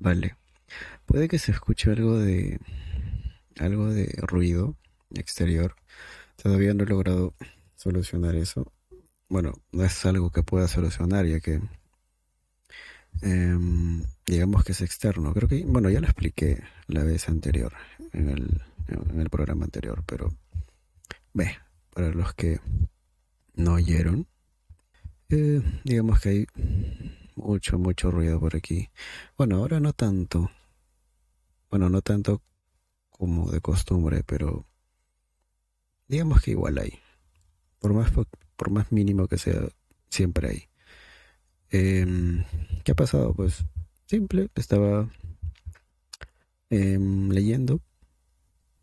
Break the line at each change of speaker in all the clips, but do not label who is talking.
Vale. Puede que se escuche algo de algo de ruido exterior. Todavía no he logrado solucionar eso. Bueno, no es algo que pueda solucionar ya que em, digamos que es externo. Creo que, bueno, ya lo expliqué la vez anterior, en el, en el programa anterior, pero ve, para los que no oyeron, eh, digamos que hay mucho, mucho ruido por aquí. Bueno, ahora no tanto. Bueno, no tanto como de costumbre, pero digamos que igual hay. Por más, por más mínimo que sea, siempre hay. Em, ¿Qué ha pasado? Pues simple, estaba em, leyendo,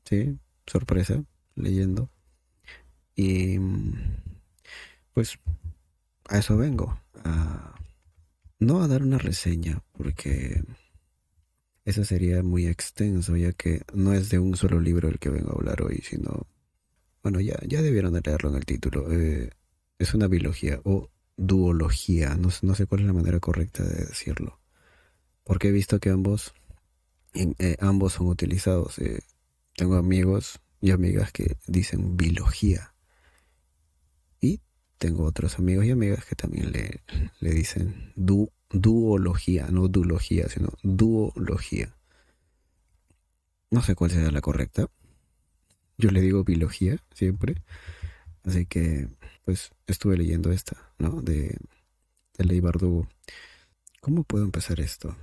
sí, sorpresa, leyendo. Y pues a eso vengo, a, no a dar una reseña, porque eso sería muy extenso, ya que no es de un solo libro el que vengo a hablar hoy, sino, bueno, ya, ya debieron de leerlo en el título. Eh, es una biología o duología, no, no, sé cuál es la manera correcta de decirlo, porque he visto que ambos, eh, ambos son utilizados. Eh, tengo amigos y amigas que dicen biología tengo otros amigos y amigas que también le, le dicen du, duología, no duología, sino duología. No sé cuál sea la correcta. Yo le digo biología siempre. Así que, pues, estuve leyendo esta, ¿no? De, de Ley Bardugo. ¿Cómo puedo empezar esto?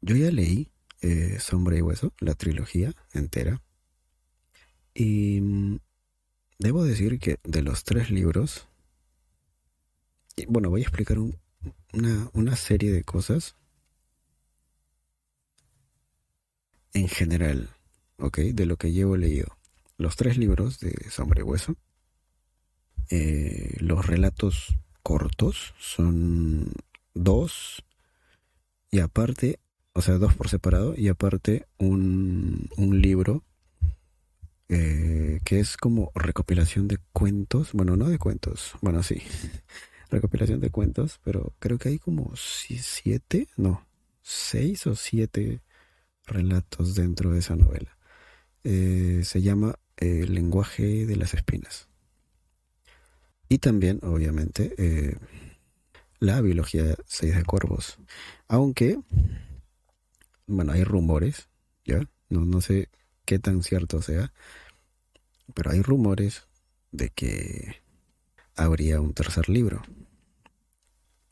Yo ya leí eh, Sombra y Hueso, la trilogía entera. Y mm, debo decir que de los tres libros, bueno, voy a explicar una, serie de cosas en general, ¿ok? De lo que llevo leído. Los tres libros de Sombra y Hueso, eh, los relatos cortos son dos y aparte, o sea, dos por separado y aparte un libro eh, que es como recopilación de cuentos, bueno, no de cuentos, bueno, sí, recopilación de cuentos, pero creo que hay como siete, no, seis o siete relatos dentro de esa novela. Eh, se llama El lenguaje de las espinas. Y también, obviamente, eh, la biología seis de cuervos. Aunque, bueno, hay rumores, ¿ya? No, no sé qué tan cierto sea, pero hay rumores de que habría un tercer libro.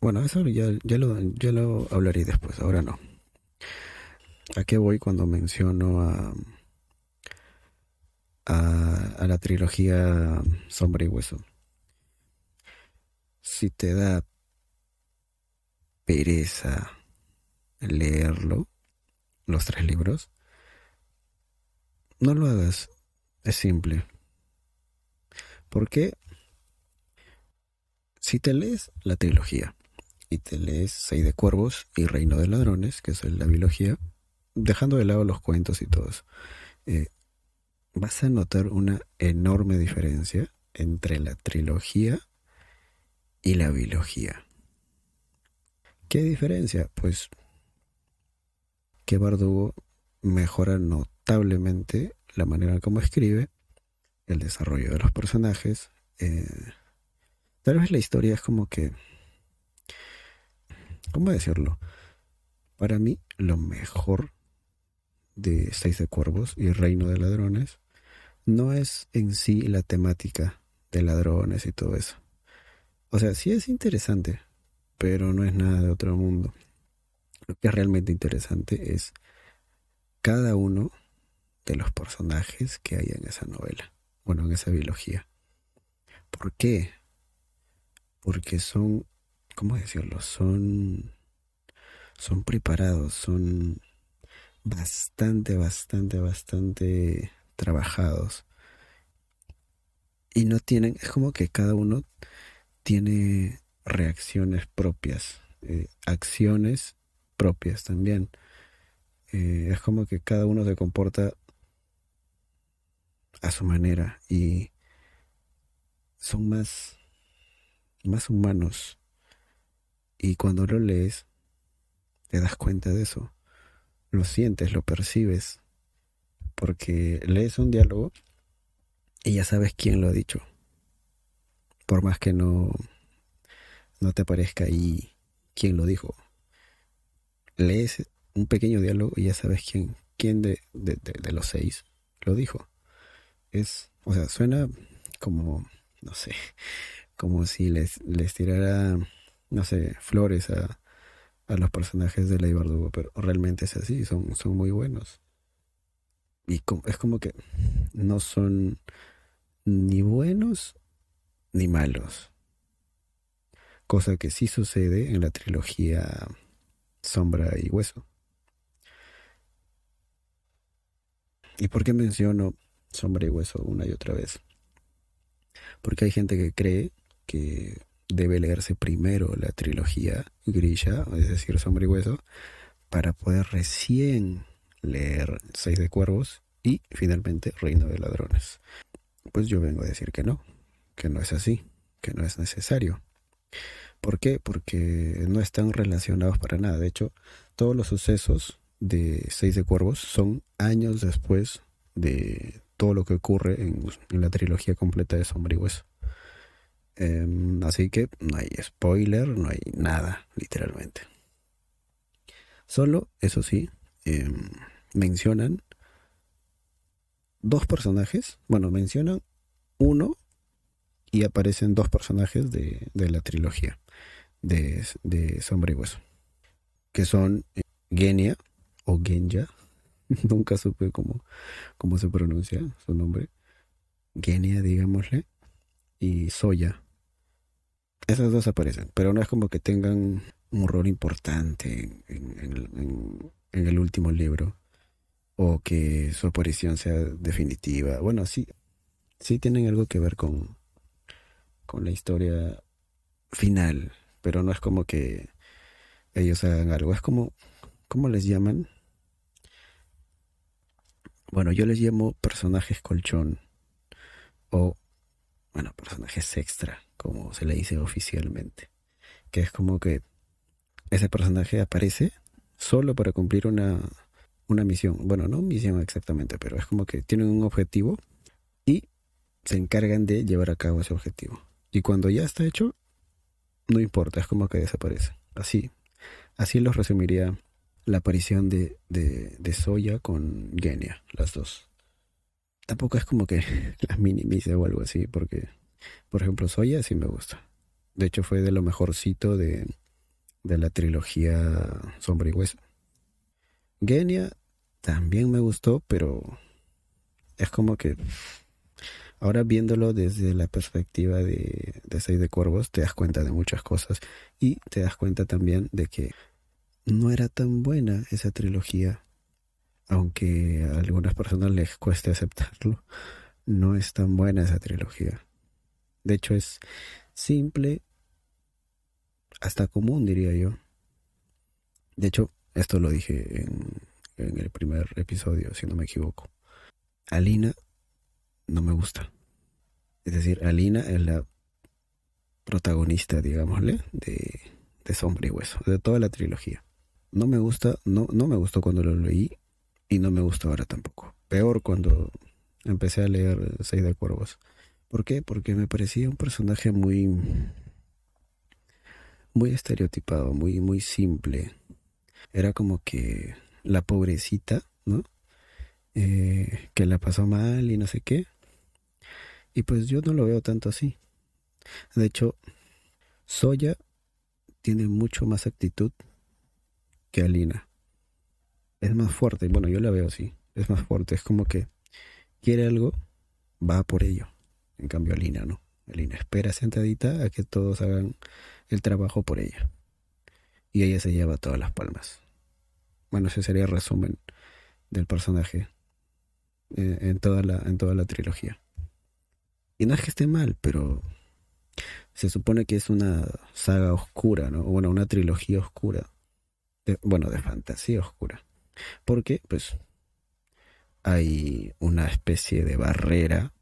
Bueno, eso ya, ya, lo, ya lo hablaré después, ahora no. ¿A qué voy cuando menciono a, a, la trilogía Sombra y Hueso? Si te da pereza leerlo, los tres libros, no lo hagas. Es simple. Porque si te lees la trilogía y te lees Seis de Cuervos y Reino de Ladrones, que es la biología, dejando de lado los cuentos y todo eso, eh, vas a notar una enorme diferencia entre la trilogía y la biología. ¿Qué diferencia? Pues que Bardugo mejora notablemente la manera como escribe, el desarrollo de los personajes. Eh, tal vez la historia es como que ¿Cómo decirlo? Para mí, lo mejor de Seis de Cuervos y Reino de Ladrones no es en sí la temática de ladrones y todo eso. O sea, sí es interesante, pero no es nada de otro mundo. Lo que es realmente interesante es cada uno de los personajes que hay en esa novela, bueno, en esa biología. ¿Por qué? Porque son ¿cómo decirlo? Son, son preparados, son bastante, bastante, bastante trabajados. Y no tienen, es como que cada uno tiene reacciones propias, eh, acciones propias también. Eh, es como que cada uno se comporta a su manera y son más, más humanos y cuando lo lees, te das cuenta de eso. lo sientes, lo percibes, porque lees un diálogo y ya sabes quién lo ha dicho. Por más que no, no te parezca ahí quién lo dijo. Lees un pequeño diálogo y ya sabes quién, quién de, de, de los seis lo dijo. Es, o sea, suena como, no sé, como si les, les tirara, no sé, flores a, a los personajes de Ley pero realmente es así, son, son muy buenos. Y es como que no son ni buenos ni malos. Cosa que sí sucede en la trilogía Sombra y Hueso. ¿Y por qué menciono Sombra y Hueso una y otra vez? Porque hay gente que cree que debe leerse primero la trilogía Grisha, es decir, Sombra y Hueso, para poder recién leer Seis de Cuervos y finalmente Reino de Ladrones. Pues yo vengo a decir que no, que no es así, que no es necesario. ¿Por qué? Porque no están relacionados para nada. De hecho, todos los sucesos de Seis de Cuervos son años después de todo lo que ocurre en, la trilogía completa de Sombra y Hueso. Em, así que no hay spoiler, no hay nada, literalmente. Solo, eso sí, em, mencionan dos personajes. Bueno, mencionan uno y aparecen dos personajes de, la trilogía de, de, Sombra y Hueso. Que son eh, Genia o Genya. Nunca supe cómo, cómo se pronuncia su nombre. Genia, digámosle. Y Soya. Esas dos aparecen, pero no es como que tengan un rol importante en, el último libro o que su aparición sea definitiva. Bueno, sí, sí tienen algo que ver con, con la historia final, pero no es como que ellos hagan algo. Es como, ¿cómo les llaman? Bueno, yo les llamo personajes colchón o, bueno, personajes extra como se le dice oficialmente. Que es como que ese personaje aparece solo para cumplir una, una misión. Bueno, no misión exactamente, pero es como que tienen un objetivo y se encargan de llevar a cabo ese objetivo. Y cuando ya está hecho, no importa, es como que desaparece. Así, así los resumiría la aparición de, de, de Soya con Genia, las dos. Tampoco es como que las minimice o algo así, porque por ejemplo, Soya sí me gusta. De hecho, fue de lo mejorcito de, de la trilogía Sombra y Hueso. Genia también me gustó, pero es como que ahora viéndolo desde la perspectiva de, de Seis de Cuervos, te das cuenta de muchas cosas y te das cuenta también de que no era tan buena esa trilogía, aunque a algunas personas les cueste aceptarlo, no es tan buena esa trilogía. De hecho, es simple, hasta común, diría yo. De hecho, esto lo dije en, el primer episodio, si no me equivoco. Alina no me gusta. Es decir, Alina es la protagonista, digámosle, de, de Sombra y Hueso, de toda la trilogía. No me gusta, no, no me gustó cuando lo leí y no me gusta ahora tampoco. Peor cuando empecé a leer Seis de Cuervos. ¿Por qué? Porque me parecía un personaje muy muy estereotipado, muy muy simple. Era como que la pobrecita, ¿no? Eh, que la pasó mal y no sé qué. Y pues yo no lo veo tanto así. De hecho, Soya tiene mucho más actitud que Alina. Es más fuerte, bueno, yo la veo así. Es más fuerte, es como que quiere algo, va por ello. En cambio, Alina no. Alina espera sentadita a que todos hagan el trabajo por ella. Y ella se lleva todas las palmas. Bueno, ese sería el resumen del personaje eh, en, toda la, en toda la trilogía. Y no es que esté mal, pero se supone que es una saga oscura, ¿no? Bueno, una trilogía oscura. Bueno, de fantasía oscura. Porque, pues, hay una especie de barrera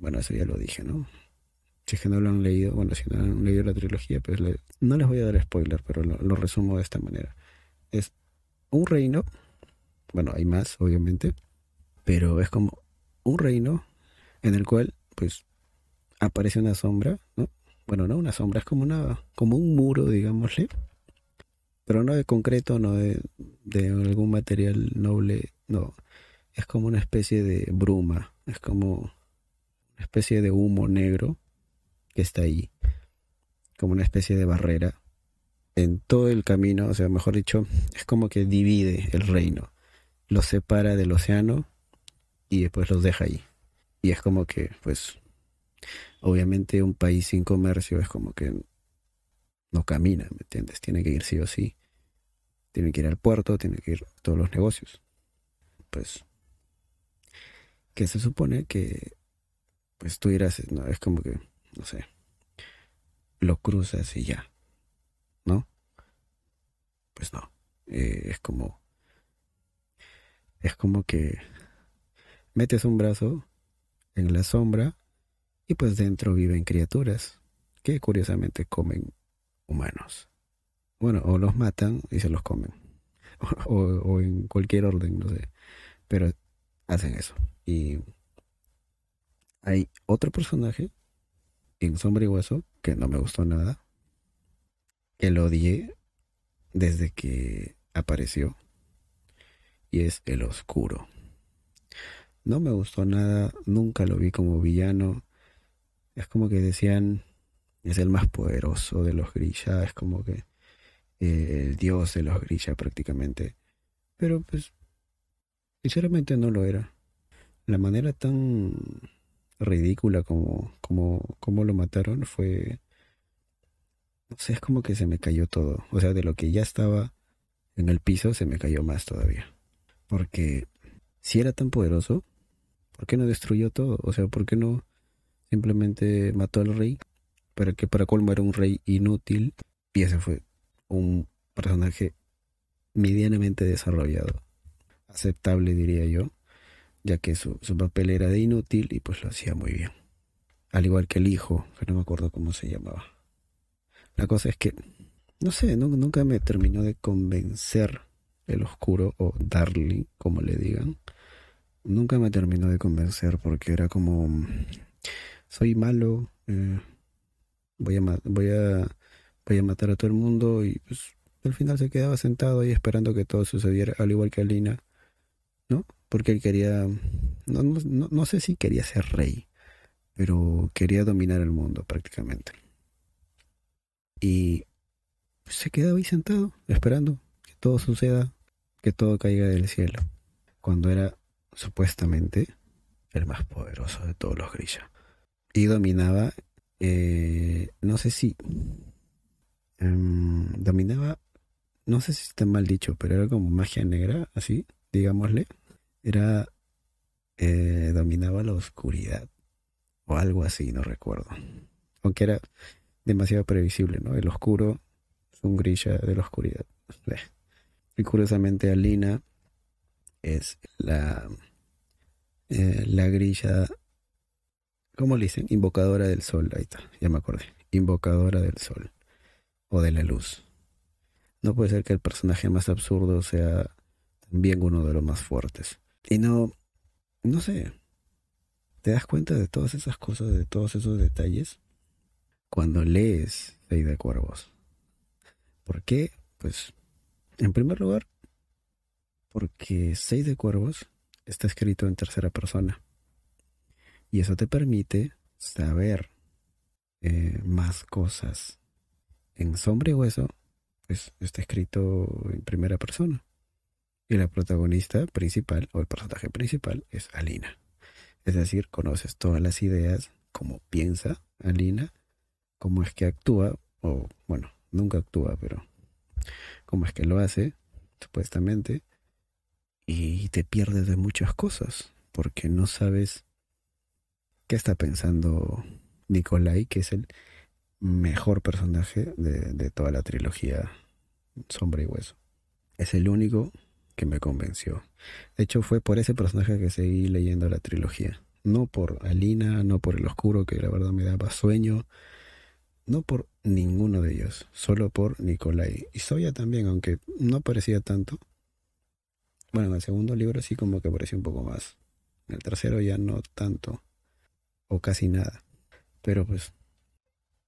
bueno, eso ya lo dije, ¿no? Si es que no lo han leído, bueno, si no han leído la trilogía, pues no les voy a dar spoiler, pero lo, resumo de esta manera. Es un reino Bueno, hay más, obviamente, pero es como un reino en el cual, pues, aparece una sombra, ¿no? Bueno, no una sombra, es como una, como un muro, digámosle, pero no de concreto, no de, de algún material noble, no, es como una especie de bruma, es como una especie de humo negro que está ahí, como una especie de barrera en todo el camino, o sea, mejor dicho, es como que divide el reino, lo separa del océano y después los deja ahí. Y es como que, pues, obviamente un país sin comercio es como que no camina, ¿me entiendes? Tiene que ir sí o sí. Tiene que ir al puerto, tiene que ir a todos los negocios. Pues, que se supone que, pues tú irás, no, es como que, no sé, lo cruzas y ya, ¿no? Pues no, eh, es como, es como que metes un brazo en la sombra y pues dentro viven criaturas que curiosamente comen humanos. Bueno, o los matan y se los comen. O, en cualquier orden, no sé. Pero hacen eso. Y hay otro personaje en Sombra y Hueso que no me gustó nada. Que lo odié desde que apareció. Y es el oscuro. No me gustó nada, nunca lo vi como villano. Es como que decían, es el más poderoso de los Grisha, es como que el dios de los Grisha prácticamente. Pero pues, sinceramente no lo era. La manera tan ridícula como, como, como lo mataron fue... No sé, es como que se me cayó todo. O sea, de lo que ya estaba en el piso, se me cayó más todavía. Porque si era tan poderoso, ¿por qué no destruyó todo? O sea, ¿por qué no simplemente mató al rey? Para que para colmo era un rey inútil. Y ese fue un personaje medianamente desarrollado. Aceptable, diría yo. Ya que su, su papel era de inútil y pues lo hacía muy bien. Al igual que el hijo, que no me acuerdo cómo se llamaba. La cosa es que, no sé, nunca me terminó de convencer el oscuro o Darling, como le digan, nunca me terminó de convencer porque era como, soy malo, eh, voy, a, voy, a, voy a matar a todo el mundo y pues al final se quedaba sentado ahí esperando que todo sucediera, al igual que Alina, ¿no? Porque él quería, no, no, no sé si quería ser rey, pero quería dominar el mundo prácticamente. Y se quedaba ahí sentado, esperando que todo suceda que todo caiga del cielo, cuando era supuestamente el más poderoso de todos los grillos. Y dominaba, eh, no sé si, em, dominaba, no sé si está mal dicho, pero era como magia negra, así, digámosle. Era, eh, dominaba la oscuridad, o algo así, no recuerdo. Aunque era demasiado previsible, ¿no? El oscuro es un grilla de la oscuridad. Y curiosamente Alina es la, eh, la grilla, ¿cómo le dicen? Invocadora del sol, ahí está, ya me acordé. Invocadora del sol o de la luz. No puede ser que el personaje más absurdo sea también uno de los más fuertes. Y no, no sé, ¿te das cuenta de todas esas cosas, de todos esos detalles? Cuando lees Seis de Cuervos. ¿Por qué? Pues en primer lugar, porque Seis de Cuervos está escrito en tercera persona. Y eso te permite saber eh, más cosas. En Sombra y Hueso, pues está escrito en primera persona. Y la protagonista principal, o el personaje principal, es Alina. Es decir, conoces todas las ideas, cómo piensa Alina, cómo es que actúa, o bueno, nunca actúa, pero cómo es que lo hace, supuestamente, y te pierdes de muchas cosas, porque no sabes qué está pensando Nikolai, que es el mejor personaje de, toda la trilogía Sombra y Hueso. Es el único que me convenció. De hecho, fue por ese personaje que seguí leyendo la trilogía. No por Alina, no por el oscuro, que la verdad me daba sueño, no por ninguno de ellos, solo por Nikolai. Y Soya también, aunque no parecía tanto, Bueno, en el segundo libro sí como que apareció un poco más. En el tercero ya no tanto. O casi nada. Pero pues...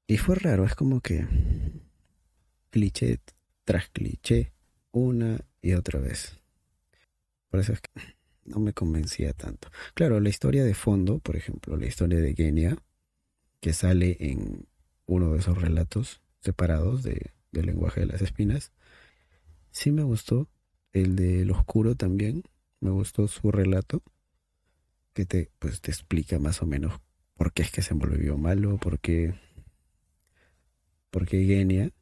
Y fue raro, es como que... Cliché tras cliché. Una y otra vez. Por eso es que no me convencía tanto. Claro, la historia de fondo, por ejemplo, la historia de Genia, que sale en uno de esos relatos separados de, del lenguaje de las espinas, sí me gustó. El del oscuro también, me gustó su relato, que te, pues, te explica más o menos por qué es que se volvió malo, por qué, por qué Genia,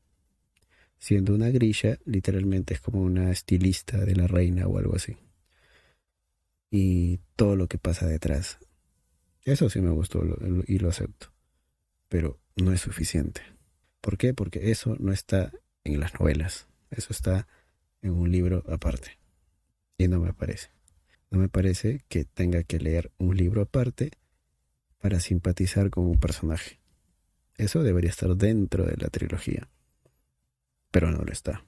siendo una grilla, literalmente es como una estilista de la reina o algo así y todo lo que pasa detrás. Eso sí me gustó y lo acepto, pero no es suficiente. ¿Por qué? Porque eso no está en las novelas, eso está en un libro aparte. Y no me parece. No me parece que tenga que leer un libro aparte para simpatizar con un personaje. Eso debería estar dentro de la trilogía, pero no lo está.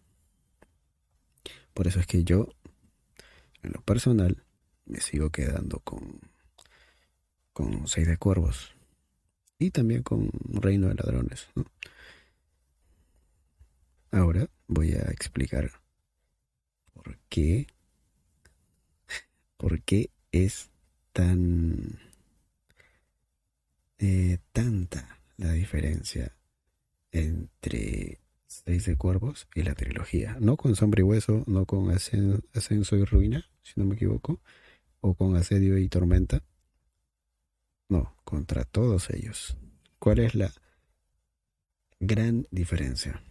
Por eso es que yo, en lo personal, me sigo quedando con, con Seis de Cuervos y también con Reino de Ladrones. Ahora voy a explicar por qué, por qué es tan eh, tanta la diferencia entre Seis de Cuervos y la trilogía. No con Sombra y Hueso, no con Ascenso y Ruina, si no me equivoco, o con asedio y tormenta. No, contra todos ellos. ¿Cuál es la gran diferencia?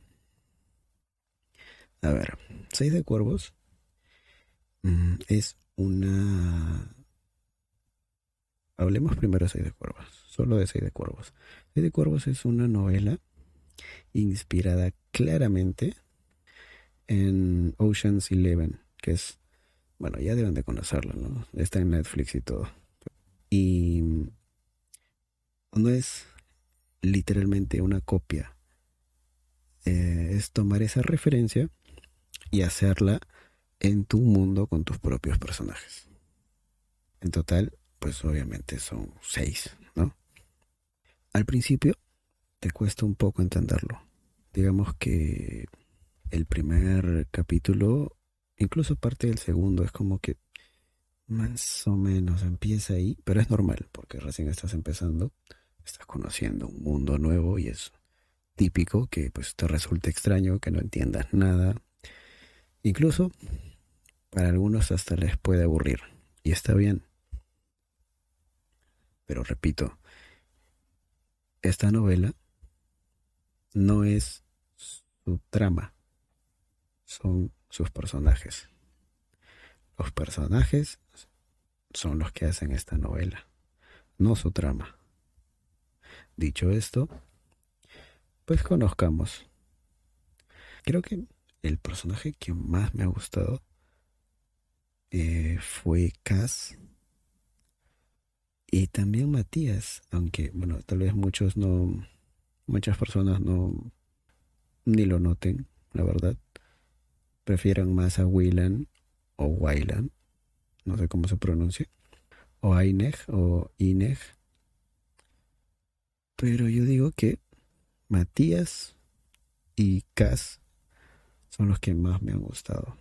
A ver, Seis de Cuervos mm, es una... Hablemos primero de Seis de Cuervos, solo de Seis de Cuervos. Seis de Cuervos es una novela inspirada claramente en Ocean's Eleven, que es bueno, ya deben de conocerlo, ¿no? Está en Netflix y todo. Y no es literalmente una copia. Eh, es tomar esa referencia y hacerla en tu mundo con tus propios personajes. En total, pues obviamente son seis. Al principio te cuesta un poco entenderlo. Digamos que el primer capítulo incluso parte del segundo es como que más o menos empieza ahí, pero es normal porque recién estás empezando, estás conociendo un mundo nuevo y es típico que pues te resulte extraño, que no entiendas nada. Incluso para algunos hasta les puede aburrir y está bien. Pero repito, esta novela no es su trama, son sus personajes. Los personajes son los que hacen esta novela, no su trama. Dicho esto, pues conozcamos. Creo que el personaje que más me ha gustado eh, fue Cass y también Matías, aunque bueno, tal vez muchos no, muchas personas no ni lo noten, la verdad prefieran más a Willan o Wayland, no sé cómo se pronuncia, o Aineg o Ineg. Pero yo digo que Matías y Cass son los que más me han gustado.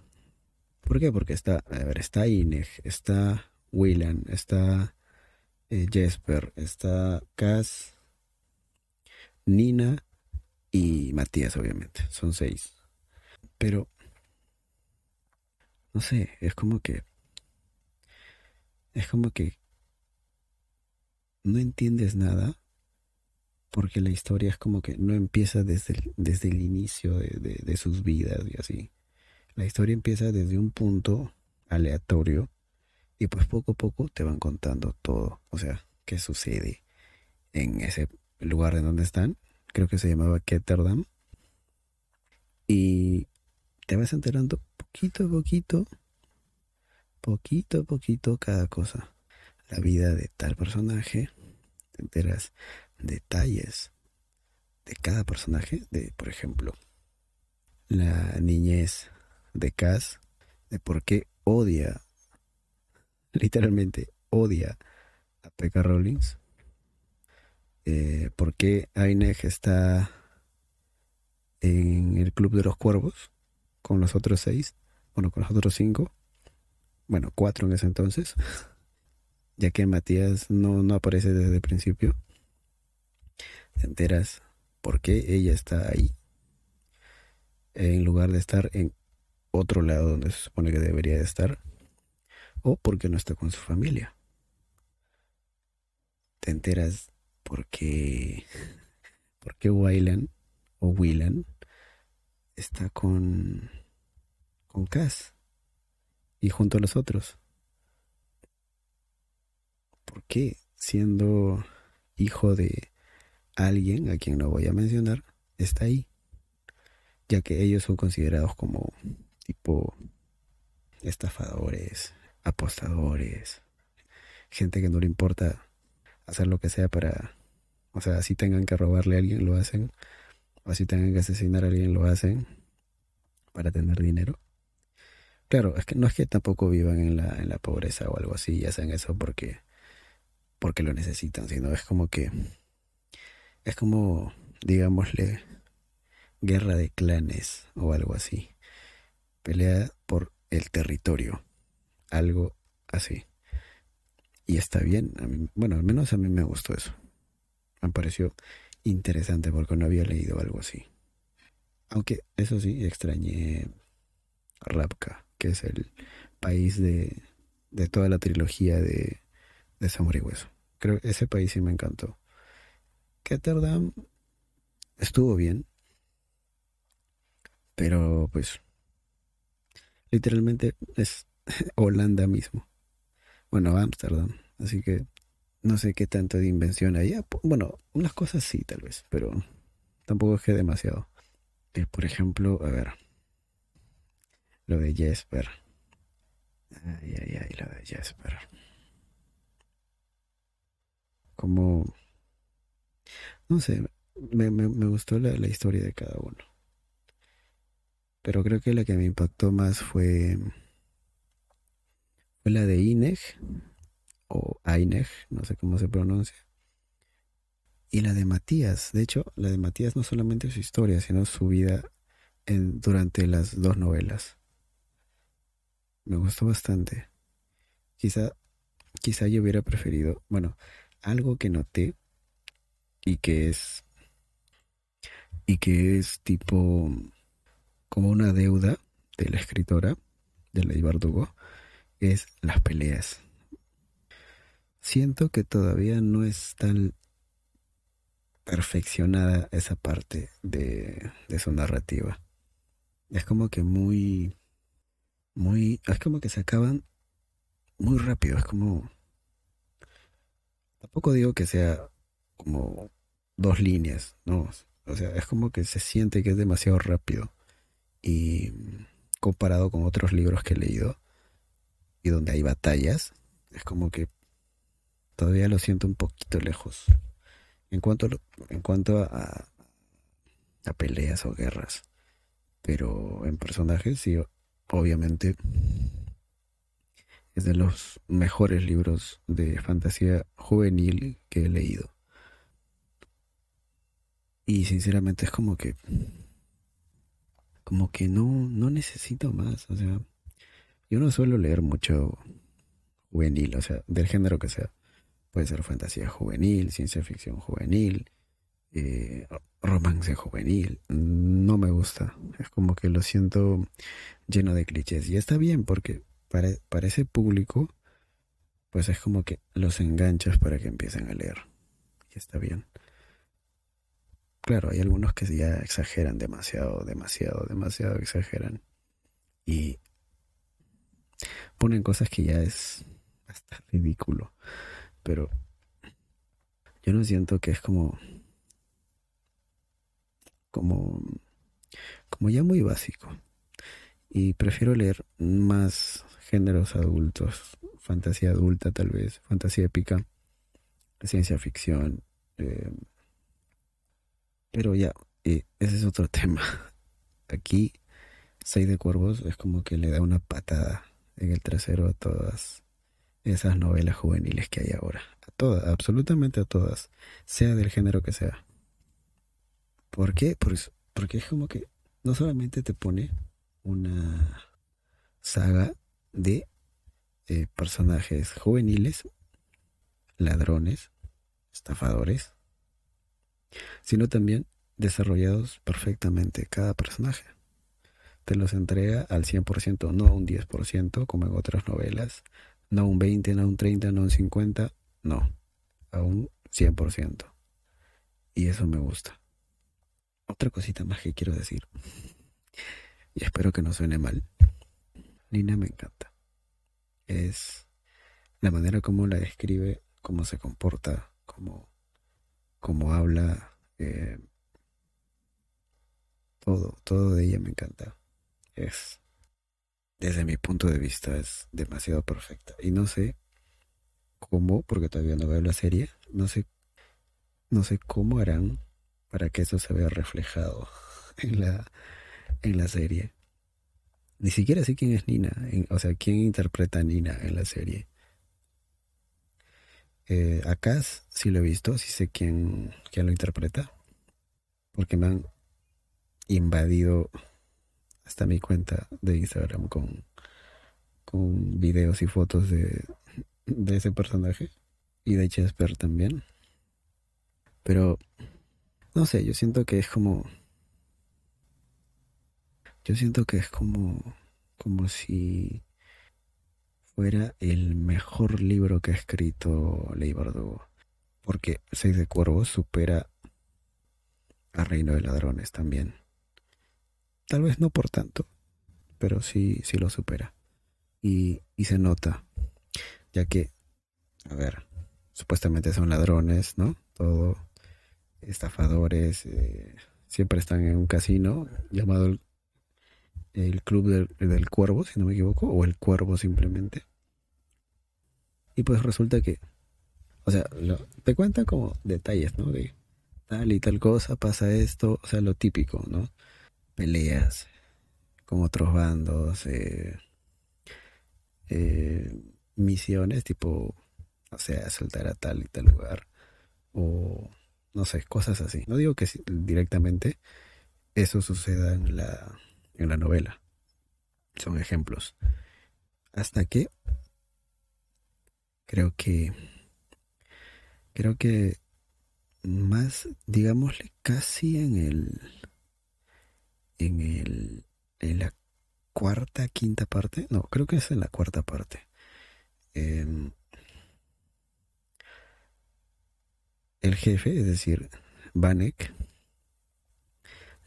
¿Por qué? Porque está, a ver, está Ineg, está Willan, está eh, Jesper, está Cass, Nina y Matías, obviamente. Son seis. Pero no sé, es como que, es como que no entiendes nada porque la historia es como que no empieza desde el, desde el inicio de, de, sus vidas y así. La historia empieza desde un punto aleatorio y pues poco a poco te van contando todo. O sea, qué sucede en ese lugar en donde están. Creo que se llamaba Ketterdam. Y te vas enterando poquito a poquito, poquito a poquito cada cosa. La vida de tal personaje, te enteras detalles de cada personaje, de por ejemplo, la niñez de Cass, de por qué odia, literalmente odia a P.K. Rawlings. Eh, ¿Por está en el Club de los Cuervos con los otros seis? Bueno, con los otros cinco. Bueno, cuatro en ese entonces. ya que Matías no, no aparece desde el principio. Te enteras por qué ella está ahí. En lugar de estar en otro lado donde se supone que debería de estar. O porque no está con su familia. Te enteras por qué, por qué Wylan o Willan está con, con Cass y junto a los otros. ¿Por qué siendo hijo de alguien a quien no voy a mencionar está ahí? Ya que ellos son considerados como tipo estafadores, apostadores, gente que no le importa hacer lo que sea para, o sea, si tengan que robarle a alguien, lo hacen, o si tengan que asesinar a alguien, lo hacen para tener dinero. Claro, es que no es que tampoco vivan en la, en la pobreza o algo así y hacen eso porque, porque lo necesitan, sino es como que, es como, digámosle, guerra de clanes o algo así pelea por el territorio, algo así. Y está bien, bueno, al menos a mí me gustó eso. Me pareció interesante porque no había leído algo así. Aunque eso sí, extrañé Rapka, que es el país de, de toda la trilogía de, de Samurai Hueso. Creo que ese país sí me encantó. Ketterdam estuvo bien, pero pues Literalmente es Holanda mismo. Bueno, Ámsterdam. Así que no sé qué tanto de invención hay. Bueno, unas cosas sí, tal vez, pero tampoco es que demasiado. Eh, por ejemplo, a ver, lo de Jesper. Ay, ay, ay, lo de Jesper. Como, no sé, me, me, me gustó la, la historia de cada uno. Pero creo que la que me impactó más fue, fue la de Ineg, o Aineg, no sé cómo se pronuncia. Y la de Matías. De hecho, la de Matías no solamente su historia, sino su vida en, durante las dos novelas. Me gustó bastante. Quizá, quizá yo hubiera preferido, bueno, algo que noté y que es y que es tipo como una deuda de la escritora, de Ley Bardugo, es las peleas. Siento que todavía no es tan perfeccionada esa parte de, de su narrativa. Es como que muy, muy, es como que se acaban muy rápido, es como, tampoco digo que sea como dos líneas, no, o sea, es como que se siente que es demasiado rápido y comparado con otros libros que he leído y donde hay batallas, es como que todavía lo siento un poquito lejos. En cuanto, en cuanto a, a peleas o guerras, pero en personajes sí, obviamente es de los mejores libros de fantasía juvenil que he leído. Y sinceramente es como que como que no, no necesito más. O sea, yo no suelo leer mucho juvenil, o sea, del género que sea. Puede ser fantasía juvenil, ciencia ficción juvenil, eh, romance juvenil. No me gusta. Es como que lo siento lleno de clichés. Y está bien porque para, para ese público, pues es como que los enganchas para que empiecen a leer. Y está bien. Claro, hay algunos que ya exageran demasiado, demasiado, demasiado exageran. Y ponen cosas que ya es hasta ridículo. Pero yo no siento que es como como como ya muy básico. Y prefiero leer más géneros adultos, fantasía adulta tal vez, fantasía épica, ciencia ficción, eh, pero ya, eh, ese es otro tema. Aquí, Seis de Cuervos es como que le da una patada en el trasero a todas esas novelas juveniles que hay ahora. A todas, absolutamente a todas, sea del género que sea. ¿Por qué? Porque es como que no solamente te pone una saga de eh, personajes juveniles, ladrones, estafadores, sino también desarrollados perfectamente cada personaje. Te los entrega al 100%, no a un 10% como en otras novelas, no a un 20, no a un 30, no a un 50, no, a un 100%. Y eso me gusta. Otra cosita más que quiero decir, y espero que no suene mal, Nina me encanta. Es la manera como la describe, cómo se comporta, cómo, cómo habla, eh, todo, todo de ella me encanta. Es, desde mi punto de vista, es demasiado perfecta. Y no sé cómo, porque todavía no veo la serie, no sé, no sé cómo harán para que eso se vea reflejado en la, en la serie. Ni siquiera sé quién es Nina, o sea, quién interpreta a Nina en la serie. Eh, acá sí lo he visto, sí sé quién, quién lo interpreta, porque me han invadido hasta mi cuenta de Instagram con, con videos y fotos de, de ese personaje y de Chesper también. Pero, no sé, yo siento que es como... Yo siento que es como, como si fuera el mejor libro que ha escrito Ley Bardugo. Porque Seis de Cuervos supera a Reino de Ladrones también. Tal vez no por tanto, pero sí, sí lo supera. Y, y se nota, ya que, a ver, supuestamente son ladrones, ¿no? Todo estafadores, eh, siempre están en un casino llamado el, Club del, del, Cuervo, si no me equivoco, o el Cuervo simplemente. Y pues resulta que, o sea, te cuentan como detalles, ¿no? De tal y tal cosa, pasa esto, o sea, lo típico, ¿no? Peleas con otros bandos, eh, eh, misiones tipo, o sea, saltar a tal y tal lugar, o no sé, cosas así. No digo que directamente eso suceda en la, en la novela, son ejemplos. Hasta que creo que creo que más digámosle casi en el en, la cuarta, quinta parte, no, creo que es en la cuarta parte. Em, el jefe, es decir, Vanek,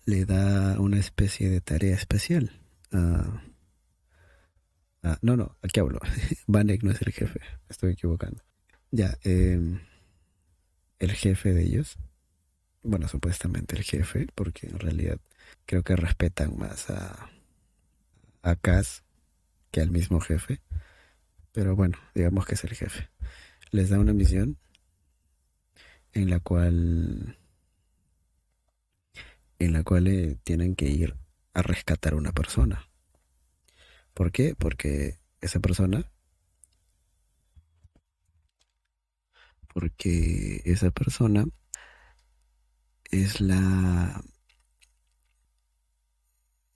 le da una especie de tarea especial a... no, no, aquí hablo. Vanek no es el jefe, estoy equivocando. Ya, em, el jefe de ellos, bueno, supuestamente el jefe, porque en realidad creo que respetan más a, a Kaz que al mismo jefe. Pero bueno, digamos que es el jefe. Les da una misión en la cual en la cual eh, tienen que ir a rescatar a una persona. ¿Por qué? Porque esa persona porque esa persona es la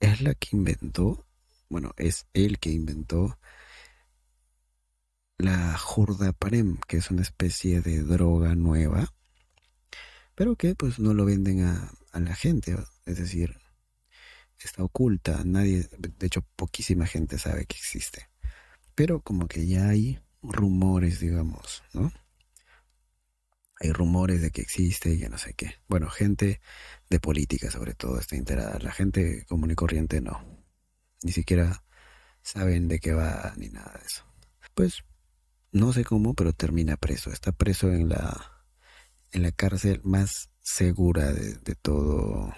es la que inventó, bueno, es él que inventó la Jurda Parem, que es una especie de droga nueva, pero que pues no lo venden a, a la gente, es decir, está oculta, nadie, de hecho poquísima gente sabe que existe, pero como que ya hay rumores, digamos, ¿no? Hay rumores de que existe y ya no sé qué. Bueno, gente de política sobre todo está enterada. La gente común y corriente no. Ni siquiera saben de qué va ni nada de eso. Pues no sé cómo, pero termina preso. Está preso en la, en la cárcel más segura de, de todo,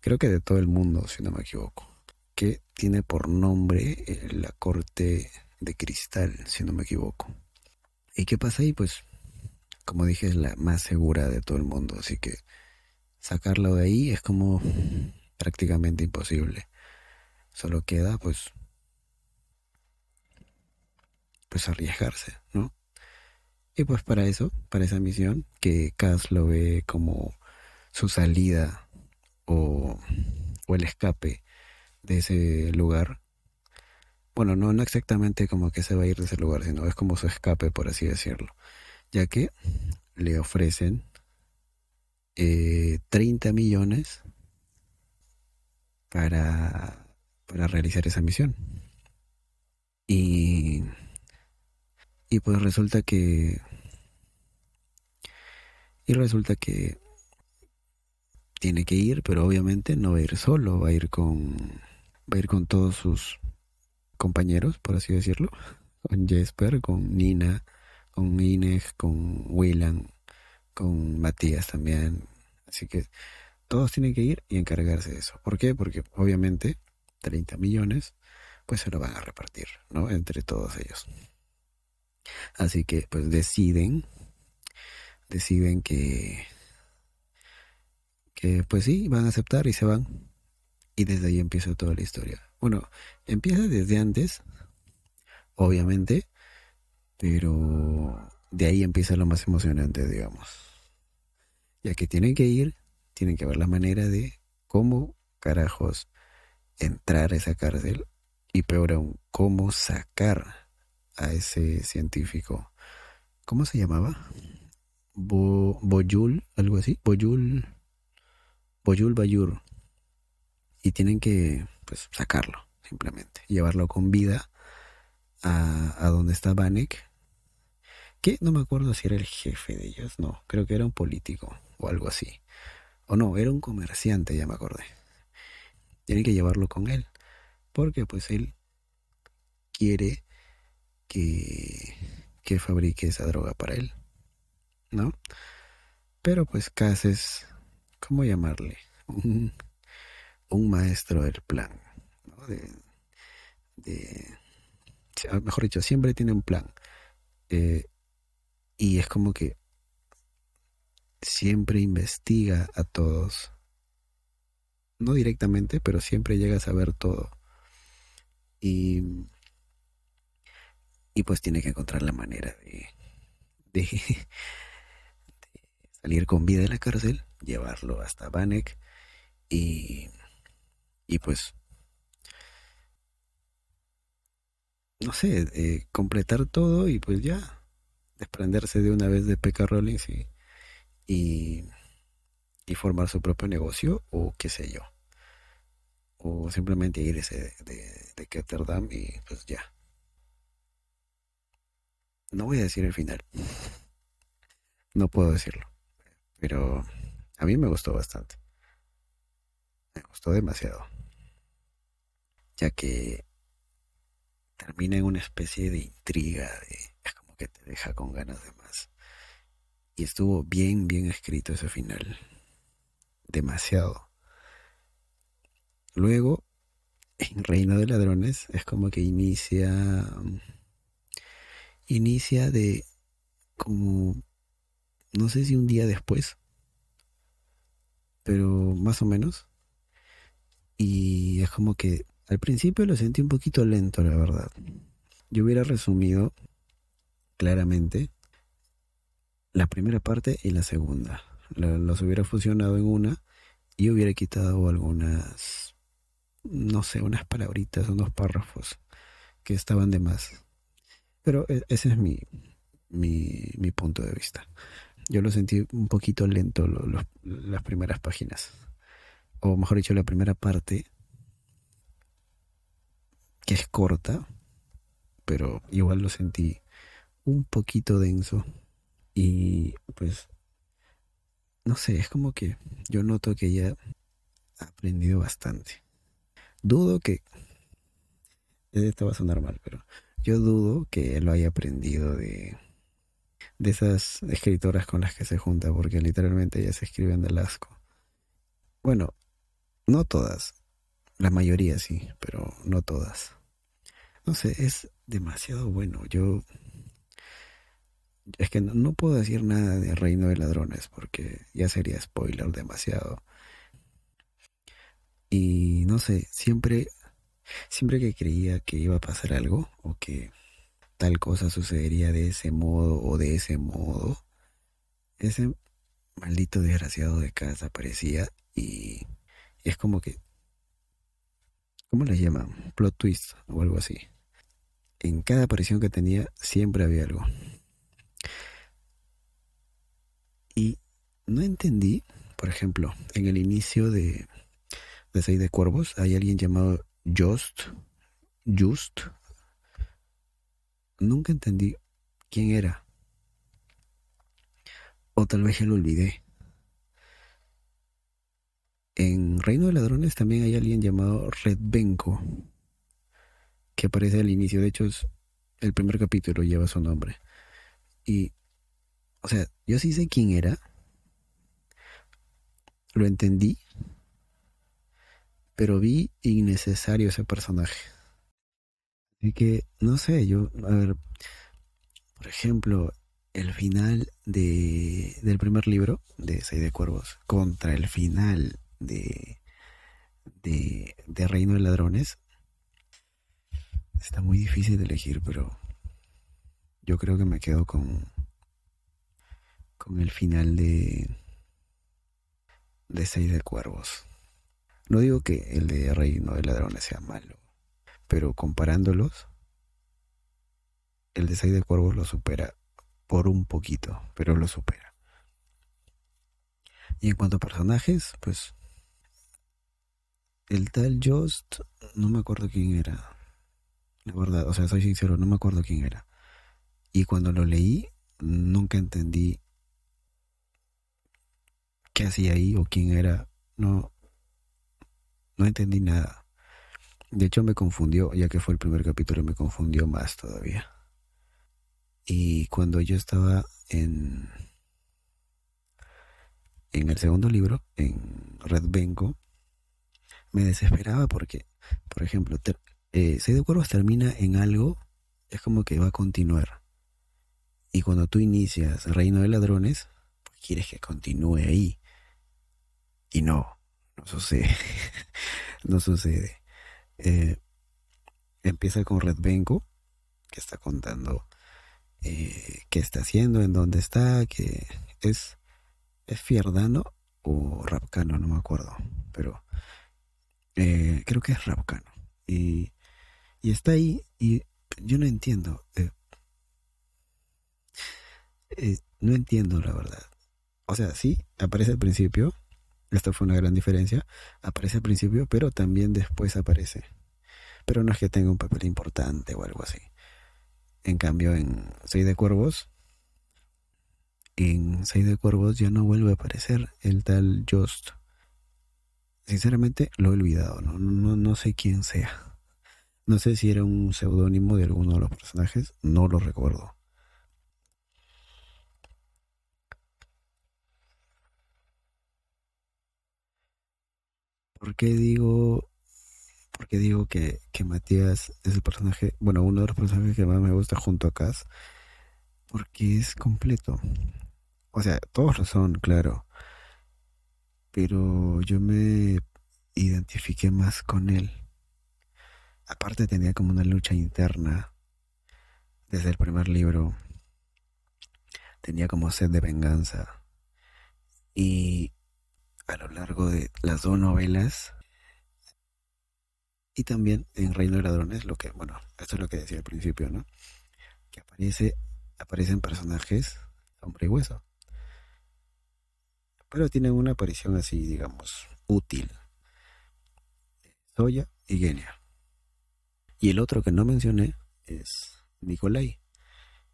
creo que de todo el mundo, si no me equivoco. Que tiene por nombre eh, la corte de cristal, si no me equivoco. ¿Y qué pasa ahí? Pues como dije, es la más segura de todo el mundo, así que sacarlo de ahí es como prácticamente imposible. Solo queda, pues, pues arriesgarse, ¿no? Y pues para eso, para esa misión, que Cass lo ve como su salida o, o el escape de ese lugar, bueno, no, no exactamente como que se va a ir de ese lugar, sino es como su escape, por así decirlo, ya que le ofrecen eh, 30 millones para, para realizar esa misión. Y, y pues resulta que... Y resulta que tiene que ir, pero obviamente no va a ir solo, va a ir con va a ir con todos sus compañeros, por así decirlo, con Jesper, con Nina, con Inés, con Willan, con Matías también. Así que todos tienen que ir y encargarse de eso. ¿Por qué? Porque obviamente 30 millones pues se lo van a repartir, ¿no? Entre todos ellos. Así que pues deciden, deciden que, que pues sí, van a aceptar y se van. Y desde ahí empieza toda la historia. Bueno, empieza desde antes, obviamente, pero de ahí empieza lo más emocionante, digamos. Ya que tienen que ir, tienen que ver la manera de cómo carajos entrar a esa cárcel y peor aún, cómo sacar a ese científico. ¿Cómo se llamaba? Boyul, algo así. Boyul. Boyul Bayur. Y tienen que pues, sacarlo, simplemente. Llevarlo con vida a, a donde está Vanek. Que no me acuerdo si era el jefe de ellos. No, creo que era un político o algo así. O no, era un comerciante, ya me acordé. Tienen que llevarlo con él porque pues él quiere que, que fabrique esa droga para él, ¿no? Pero pues Cass es, ¿cómo llamarle? Un, un maestro del plan, ¿no? De, de, mejor dicho, siempre tiene un plan. Eh, y es como que siempre investiga a todos. No directamente, pero siempre llega a saber todo. Y, y pues tiene que encontrar la manera de, salir con vida de la cárcel, llevarlo hasta Vanek y, y pues, no sé, eh, completar todo y pues ya desprenderse de una vez de P.K. Rollins y, y, formar su propio negocio o qué sé yo o simplemente irse de, de, Ketterdam y pues ya. No voy a decir el final. No puedo decirlo. Pero a mí me gustó bastante. Me gustó demasiado. Ya que termina en una especie de intriga. De, te deja con ganas de más. Y estuvo bien, bien escrito ese final. Demasiado. Luego, en Reino de Ladrones, es como que inicia. Inicia de. como. No sé si un día después. Pero más o menos. Y es como que al principio lo sentí un poquito lento, la verdad. Yo hubiera resumido claramente la primera parte y la segunda. Los hubiera fusionado en una y hubiera quitado algunas no sé, unas palabritas, unos párrafos que estaban de más. Pero e, ese es mi, mi, punto de vista. Yo lo sentí un poquito lento las primeras páginas. O mejor dicho, la primera parte, que es corta, pero igual lo sentí un poquito denso. Y pues, no sé, es como que yo noto que ya ha aprendido bastante. Dudo que... Esto va a sonar mal, pero yo dudo que lo haya aprendido de, de esas escritoras con las que se junta, porque literalmente ellas escriben del asco. Bueno, no todas, la mayoría sí, pero no todas. No sé, es demasiado bueno. Yo es que no, no, puedo decir nada de Reino de Ladrones porque ya sería spoiler demasiado. Y no sé, siempre, siempre que creía que iba a pasar algo o que tal cosa sucedería de ese modo o de ese modo, ese maldito desgraciado de casa aparecía y, es como que, ¿cómo le llaman? Plot twist o algo así. En cada aparición que tenía siempre había algo. Y no entendí, por ejemplo, en el inicio de, de Seis de Cuervos hay alguien llamado Just, Just. Nunca entendí quién era. O tal vez ya lo olvidé. En Reino de Ladrones también hay alguien llamado Red Benko, que aparece al inicio. De hecho, el primer capítulo lleva su nombre. Y, o sea, yo sí sé quién era. Lo entendí. Pero vi innecesario ese personaje. Así que, no sé, yo, a ver, por ejemplo, el final de, del primer libro de Seis de Cuervos contra el final de, de, de Reino de Ladrones está muy difícil de elegir, pero yo creo que me quedo con, con el final de, de Seis de Cuervos. No digo que el de Reino de Ladrones sea malo, pero comparándolos, el de Seis de Cuervos lo supera por un poquito, pero lo supera. Y en cuanto a personajes, pues el tal Just, no me acuerdo quién era. La verdad, o sea, soy sincero, no me acuerdo quién era. Y cuando lo leí, nunca entendí qué hacía ahí o quién era. No, no entendí nada. De hecho, me confundió, ya que fue el primer capítulo, me confundió más todavía. Y cuando yo estaba en, en el segundo libro, en Red Benko, me desesperaba porque, por ejemplo, eh, Seis de Cuervos termina en algo, es como que va a continuar. Y cuando tú inicias Reino de Ladrones, pues quieres que continúe ahí. Y no, no sucede. no sucede. Eh, empieza con Red que está contando eh, qué está haciendo, en dónde está, que es, es Fierdano o Rapcano, no me acuerdo, pero eh, creo que es Rapcano. Y, y está ahí y yo no entiendo. Eh, eh, no entiendo la verdad. O sea, sí, aparece al principio. Esta fue una gran diferencia. Aparece al principio, pero también después aparece. Pero no es que tenga un papel importante o algo así. En cambio, en Seis de Cuervos, en Seis de Cuervos ya no vuelve a aparecer el tal Just sinceramente lo he olvidado, ¿no? No, no sé quién sea. No sé si era un seudónimo de alguno de los personajes, no lo recuerdo. ¿Por qué digo, por digo que, que Matías es el personaje, bueno, uno de los personajes que más me gusta junto a Cass? Porque es completo. O sea, todos lo son, claro pero yo me identifiqué más con él. Aparte tenía como una lucha interna desde el primer libro. Tenía como sed de venganza. Y a lo largo de las dos novelas y también en Reino de Ladrones, lo que, bueno, esto es lo que decía al principio, ¿no? Que aparece, aparecen personajes hombre y hueso pero tienen una aparición así, digamos, útil. Zoya y Genia. Y el otro que no mencioné es Nicolai,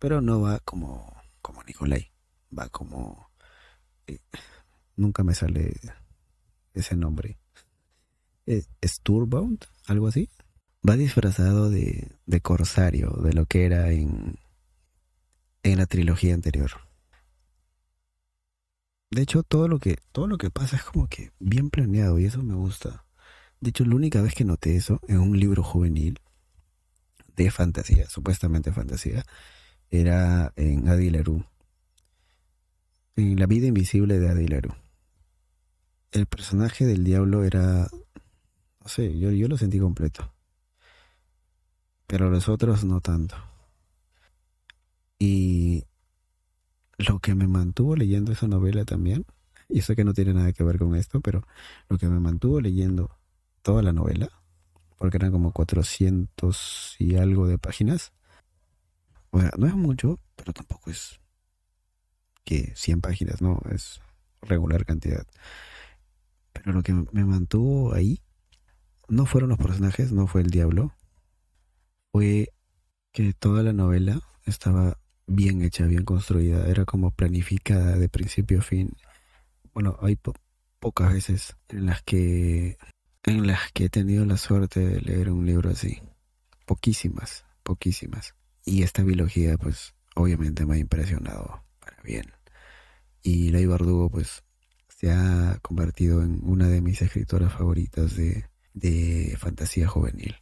pero no va como, como Nicolai, va como... Eh, nunca me sale ese nombre. ¿Es Sturbound? ¿Algo así? Va disfrazado de, de corsario, de lo que era en, en la trilogía anterior. De hecho, todo lo que, todo lo que pasa es como que bien planeado y eso me gusta. De hecho, la única vez que noté eso en un libro juvenil de fantasía, supuestamente fantasía, era en Adileru. En La vida invisible de Adileru. El personaje del diablo era, no sé, yo, yo lo sentí completo. Pero los otros no tanto. Y lo que me mantuvo leyendo esa novela también, y sé que no tiene nada que ver con esto, pero lo que me mantuvo leyendo toda la novela, porque eran como 400 y algo de páginas, bueno, no es mucho, pero tampoco es que 100 páginas, no, es regular cantidad. Pero lo que me mantuvo ahí no fueron los personajes, no fue el diablo, fue que toda la novela estaba bien hecha, bien construida, era como planificada de principio a fin. Bueno, hay pocas veces en las que en las que he tenido la suerte de leer un libro así. Poquísimas, poquísimas. Y esta biología, pues, obviamente me ha impresionado para bien. Y Ley Bardugo, pues, se ha convertido en una de mis escritoras favoritas de, de fantasía juvenil.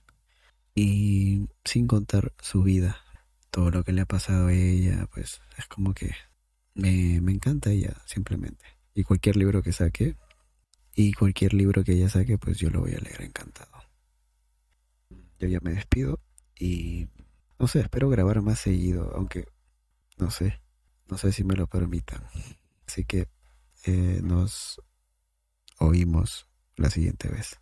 Y sin contar su vida, todo lo que le ha pasado a ella, pues es como que me, me encanta ella, simplemente. Y cualquier libro que saque, y cualquier libro que ella saque, pues yo lo voy a leer encantado. Yo ya me despido y no sé, espero grabar más seguido, aunque no sé, no sé si me lo permitan. Así que eh, nos oímos la siguiente vez.